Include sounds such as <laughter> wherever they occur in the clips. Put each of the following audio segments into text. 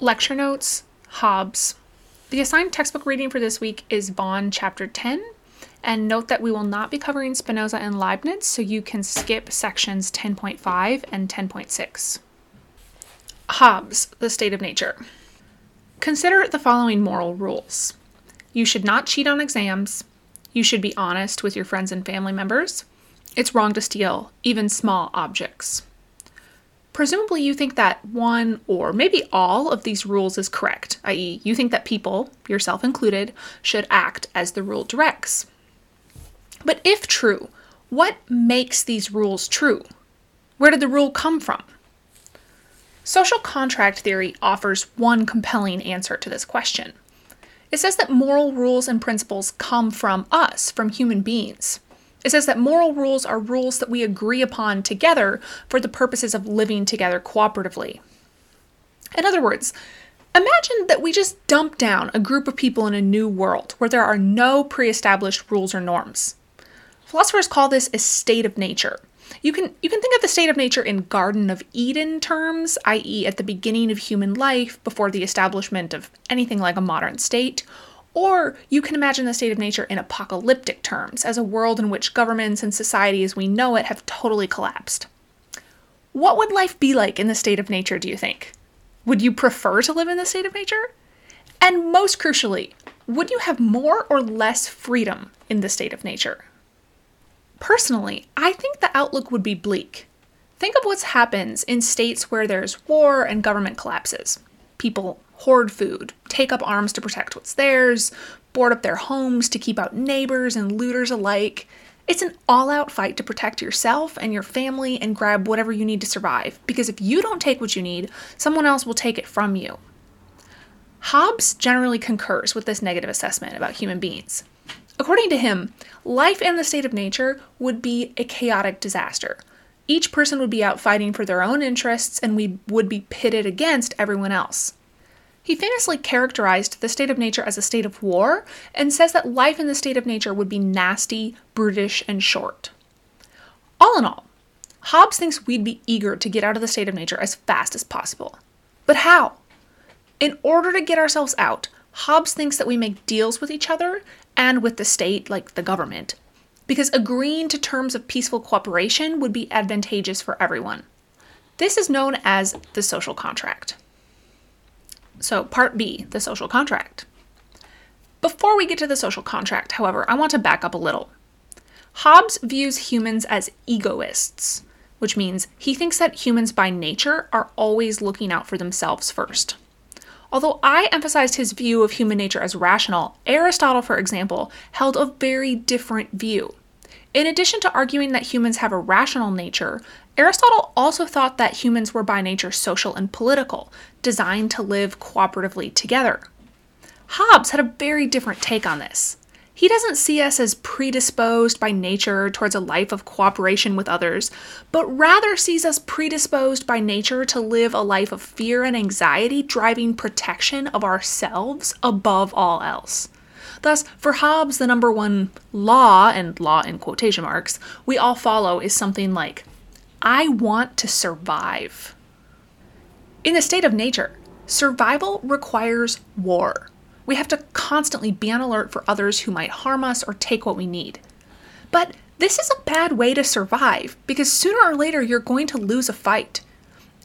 Lecture notes Hobbes. The assigned textbook reading for this week is Vaughan chapter 10. And note that we will not be covering Spinoza and Leibniz, so you can skip sections 10.5 and 10.6. Hobbes, the state of nature. Consider the following moral rules you should not cheat on exams, you should be honest with your friends and family members, it's wrong to steal, even small objects. Presumably, you think that one or maybe all of these rules is correct, i.e., you think that people, yourself included, should act as the rule directs. But if true, what makes these rules true? Where did the rule come from? Social contract theory offers one compelling answer to this question. It says that moral rules and principles come from us, from human beings. It says that moral rules are rules that we agree upon together for the purposes of living together cooperatively. In other words, imagine that we just dump down a group of people in a new world where there are no pre established rules or norms. Philosophers call this a state of nature. You can you can think of the state of nature in Garden of Eden terms, i.e., at the beginning of human life before the establishment of anything like a modern state, or you can imagine the state of nature in apocalyptic terms, as a world in which governments and society as we know it have totally collapsed. What would life be like in the state of nature, do you think? Would you prefer to live in the state of nature? And most crucially, would you have more or less freedom in the state of nature? Personally, I think the outlook would be bleak. Think of what happens in states where there's war and government collapses. People hoard food, take up arms to protect what's theirs, board up their homes to keep out neighbors and looters alike. It's an all out fight to protect yourself and your family and grab whatever you need to survive, because if you don't take what you need, someone else will take it from you. Hobbes generally concurs with this negative assessment about human beings. According to him, life in the state of nature would be a chaotic disaster. Each person would be out fighting for their own interests and we would be pitted against everyone else. He famously characterized the state of nature as a state of war and says that life in the state of nature would be nasty, brutish, and short. All in all, Hobbes thinks we'd be eager to get out of the state of nature as fast as possible. But how? In order to get ourselves out, Hobbes thinks that we make deals with each other and with the state, like the government, because agreeing to terms of peaceful cooperation would be advantageous for everyone. This is known as the social contract. So, part B, the social contract. Before we get to the social contract, however, I want to back up a little. Hobbes views humans as egoists, which means he thinks that humans by nature are always looking out for themselves first. Although I emphasized his view of human nature as rational, Aristotle, for example, held a very different view. In addition to arguing that humans have a rational nature, Aristotle also thought that humans were by nature social and political, designed to live cooperatively together. Hobbes had a very different take on this. He doesn't see us as predisposed by nature towards a life of cooperation with others, but rather sees us predisposed by nature to live a life of fear and anxiety, driving protection of ourselves above all else. Thus, for Hobbes, the number one law, and law in quotation marks, we all follow is something like I want to survive. In the state of nature, survival requires war. We have to constantly be on alert for others who might harm us or take what we need. But this is a bad way to survive because sooner or later you're going to lose a fight.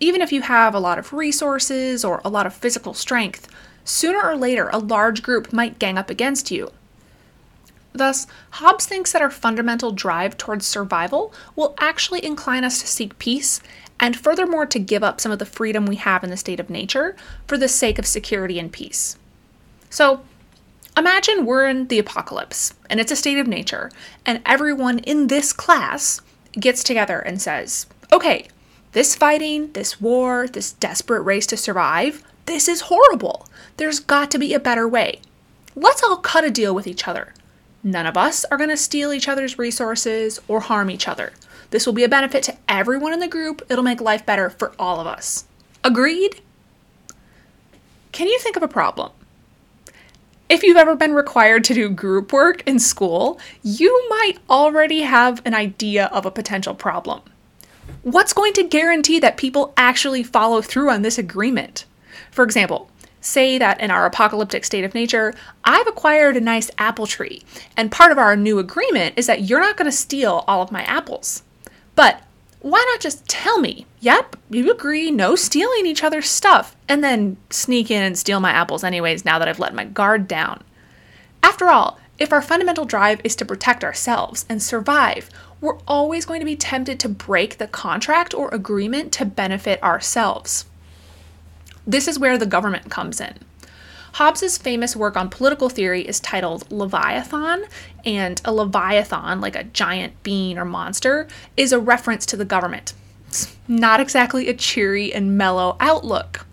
Even if you have a lot of resources or a lot of physical strength, sooner or later a large group might gang up against you. Thus, Hobbes thinks that our fundamental drive towards survival will actually incline us to seek peace, and furthermore to give up some of the freedom we have in the state of nature for the sake of security and peace. So, imagine we're in the apocalypse, and it's a state of nature, and everyone in this class gets together and says, okay, this fighting, this war, this desperate race to survive, this is horrible. There's got to be a better way. Let's all cut a deal with each other. None of us are going to steal each other's resources or harm each other. This will be a benefit to everyone in the group. It'll make life better for all of us. Agreed? Can you think of a problem? If you've ever been required to do group work in school, you might already have an idea of a potential problem. What's going to guarantee that people actually follow through on this agreement? For example, say that in our apocalyptic state of nature, I've acquired a nice apple tree, and part of our new agreement is that you're not going to steal all of my apples. But why not just tell me, yep, you agree, no stealing each other's stuff, and then sneak in and steal my apples anyways now that I've let my guard down? After all, if our fundamental drive is to protect ourselves and survive, we're always going to be tempted to break the contract or agreement to benefit ourselves. This is where the government comes in. Hobbes's famous work on political theory is titled Leviathan, and a leviathan, like a giant being or monster, is a reference to the government. It's not exactly a cheery and mellow outlook.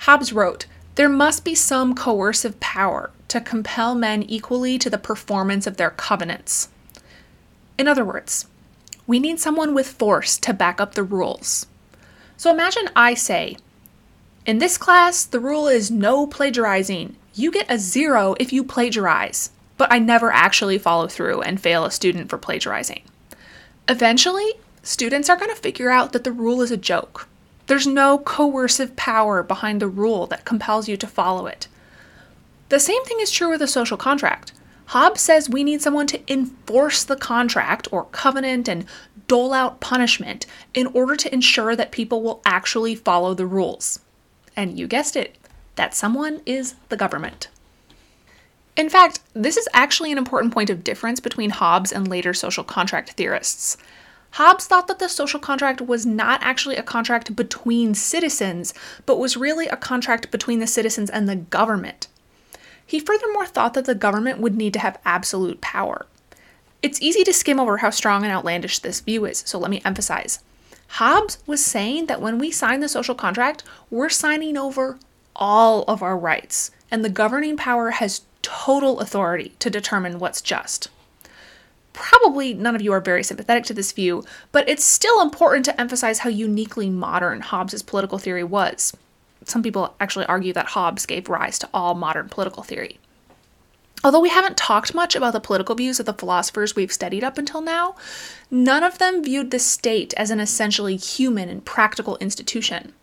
Hobbes wrote, There must be some coercive power to compel men equally to the performance of their covenants. In other words, we need someone with force to back up the rules. So imagine I say, in this class, the rule is no plagiarizing. You get a zero if you plagiarize, but I never actually follow through and fail a student for plagiarizing. Eventually, students are going to figure out that the rule is a joke. There's no coercive power behind the rule that compels you to follow it. The same thing is true with a social contract. Hobbes says we need someone to enforce the contract or covenant and dole out punishment in order to ensure that people will actually follow the rules. And you guessed it, that someone is the government. In fact, this is actually an important point of difference between Hobbes and later social contract theorists. Hobbes thought that the social contract was not actually a contract between citizens, but was really a contract between the citizens and the government. He furthermore thought that the government would need to have absolute power. It's easy to skim over how strong and outlandish this view is, so let me emphasize. Hobbes was saying that when we sign the social contract, we're signing over all of our rights, and the governing power has total authority to determine what's just. Probably none of you are very sympathetic to this view, but it's still important to emphasize how uniquely modern Hobbes's political theory was some people actually argue that Hobbes gave rise to all modern political theory. Although we haven't talked much about the political views of the philosophers we've studied up until now, none of them viewed the state as an essentially human and practical institution.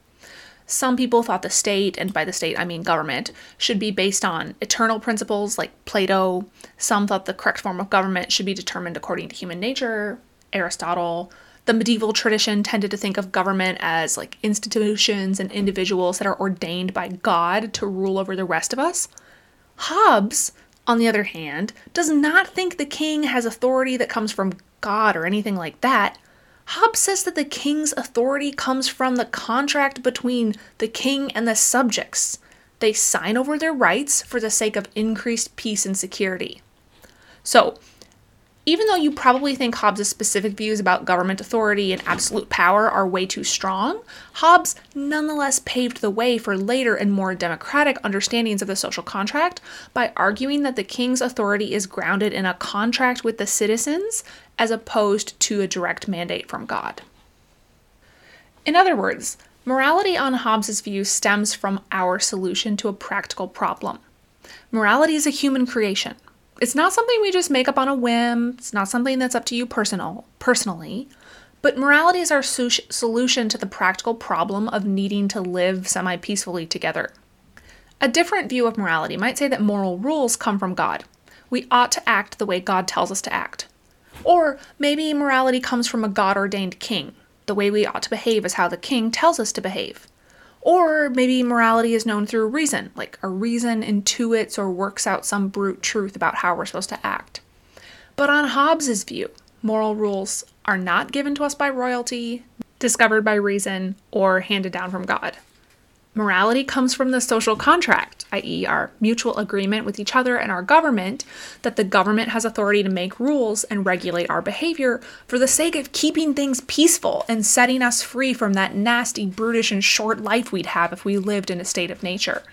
Some people thought the state, and by the state I mean government, should be based on eternal principles like Plato. Some thought the correct form of government should be determined according to human nature, Aristotle the medieval tradition tended to think of government as like institutions and individuals that are ordained by God to rule over the rest of us. Hobbes, on the other hand, does not think the king has authority that comes from God or anything like that. Hobbes says that the king's authority comes from the contract between the king and the subjects. They sign over their rights for the sake of increased peace and security. So, even though you probably think Hobbes' specific views about government authority and absolute power are way too strong, Hobbes nonetheless paved the way for later and more democratic understandings of the social contract by arguing that the king's authority is grounded in a contract with the citizens as opposed to a direct mandate from God. In other words, morality on Hobbes' view stems from our solution to a practical problem. Morality is a human creation. It's not something we just make up on a whim. It's not something that's up to you personal personally. But morality is our su- solution to the practical problem of needing to live semi peacefully together. A different view of morality might say that moral rules come from God. We ought to act the way God tells us to act. Or maybe morality comes from a God ordained king. The way we ought to behave is how the king tells us to behave. Or maybe morality is known through reason, like a reason intuits or works out some brute truth about how we're supposed to act. But on Hobbes's view, moral rules are not given to us by royalty, discovered by reason, or handed down from God. Morality comes from the social contract, i.e., our mutual agreement with each other and our government that the government has authority to make rules and regulate our behavior for the sake of keeping things peaceful and setting us free from that nasty, brutish, and short life we'd have if we lived in a state of nature.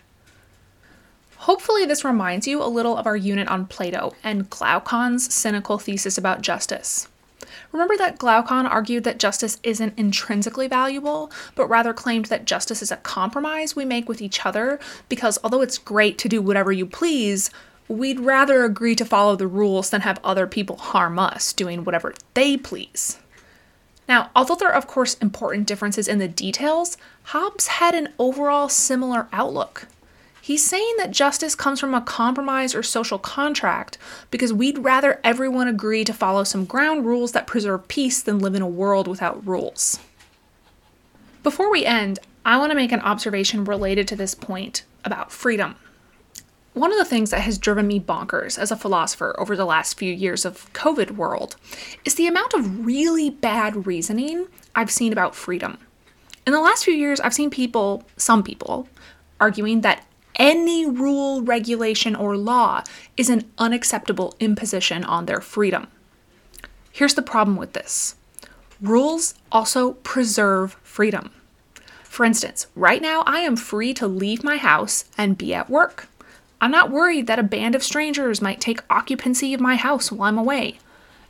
Hopefully, this reminds you a little of our unit on Plato and Glaucon's cynical thesis about justice. Remember that Glaucon argued that justice isn't intrinsically valuable, but rather claimed that justice is a compromise we make with each other because although it's great to do whatever you please, we'd rather agree to follow the rules than have other people harm us doing whatever they please. Now, although there are, of course, important differences in the details, Hobbes had an overall similar outlook. He's saying that justice comes from a compromise or social contract because we'd rather everyone agree to follow some ground rules that preserve peace than live in a world without rules. Before we end, I want to make an observation related to this point about freedom. One of the things that has driven me bonkers as a philosopher over the last few years of COVID world is the amount of really bad reasoning I've seen about freedom. In the last few years, I've seen people, some people, arguing that any rule, regulation, or law is an unacceptable imposition on their freedom. Here's the problem with this rules also preserve freedom. For instance, right now I am free to leave my house and be at work. I'm not worried that a band of strangers might take occupancy of my house while I'm away.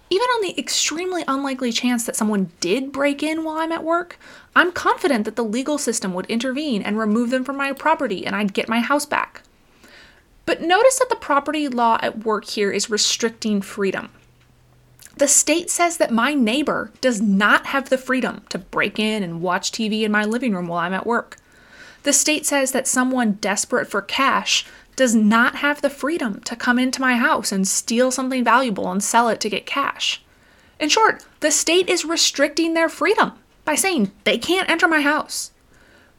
Even on the extremely unlikely chance that someone did break in while I'm at work, I'm confident that the legal system would intervene and remove them from my property and I'd get my house back. But notice that the property law at work here is restricting freedom. The state says that my neighbor does not have the freedom to break in and watch TV in my living room while I'm at work. The state says that someone desperate for cash does not have the freedom to come into my house and steal something valuable and sell it to get cash. In short, the state is restricting their freedom by saying they can't enter my house.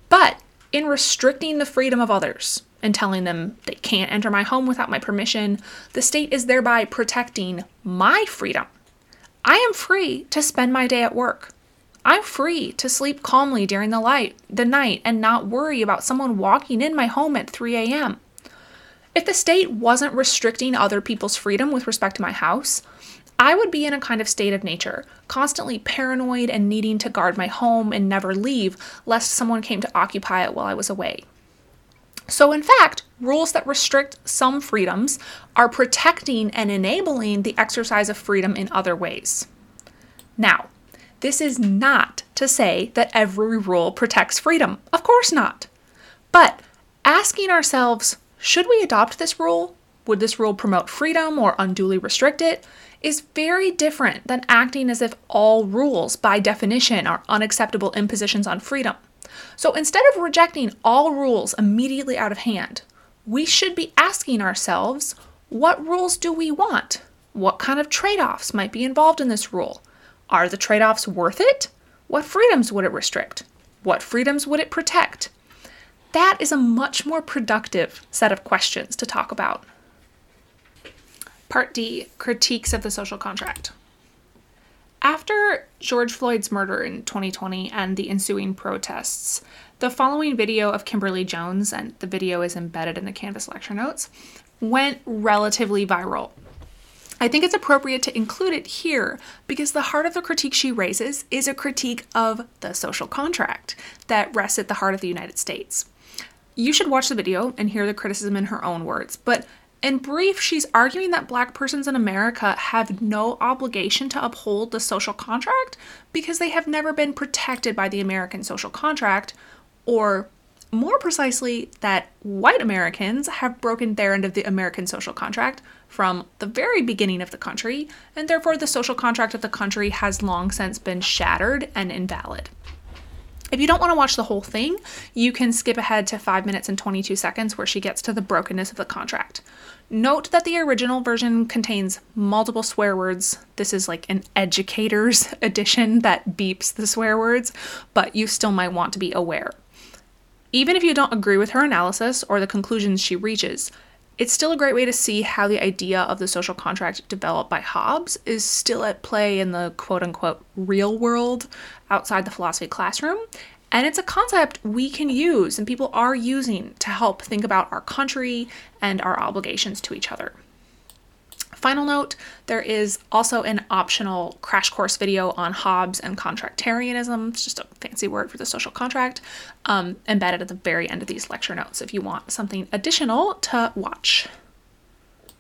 But in restricting the freedom of others and telling them they can't enter my home without my permission, the state is thereby protecting my freedom. I am free to spend my day at work. I'm free to sleep calmly during the light, the night and not worry about someone walking in my home at 3 a.m. If the state wasn't restricting other people's freedom with respect to my house, I would be in a kind of state of nature, constantly paranoid and needing to guard my home and never leave lest someone came to occupy it while I was away. So, in fact, rules that restrict some freedoms are protecting and enabling the exercise of freedom in other ways. Now, this is not to say that every rule protects freedom. Of course not. But asking ourselves, should we adopt this rule? Would this rule promote freedom or unduly restrict it? Is very different than acting as if all rules, by definition, are unacceptable impositions on freedom. So instead of rejecting all rules immediately out of hand, we should be asking ourselves what rules do we want? What kind of trade offs might be involved in this rule? Are the trade offs worth it? What freedoms would it restrict? What freedoms would it protect? That is a much more productive set of questions to talk about. Part D Critiques of the Social Contract. After George Floyd's murder in 2020 and the ensuing protests, the following video of Kimberly Jones, and the video is embedded in the Canvas lecture notes, went relatively viral. I think it's appropriate to include it here because the heart of the critique she raises is a critique of the social contract that rests at the heart of the United States. You should watch the video and hear the criticism in her own words, but in brief, she's arguing that black persons in America have no obligation to uphold the social contract because they have never been protected by the American social contract, or more precisely, that white Americans have broken their end of the American social contract from the very beginning of the country, and therefore the social contract of the country has long since been shattered and invalid. If you don't want to watch the whole thing, you can skip ahead to 5 minutes and 22 seconds where she gets to the brokenness of the contract. Note that the original version contains multiple swear words. This is like an educator's <laughs> edition that beeps the swear words, but you still might want to be aware. Even if you don't agree with her analysis or the conclusions she reaches, it's still a great way to see how the idea of the social contract developed by Hobbes is still at play in the quote unquote real world outside the philosophy classroom. And it's a concept we can use and people are using to help think about our country and our obligations to each other. Final note there is also an optional crash course video on Hobbes and contractarianism. It's just a fancy word for the social contract, um, embedded at the very end of these lecture notes if you want something additional to watch.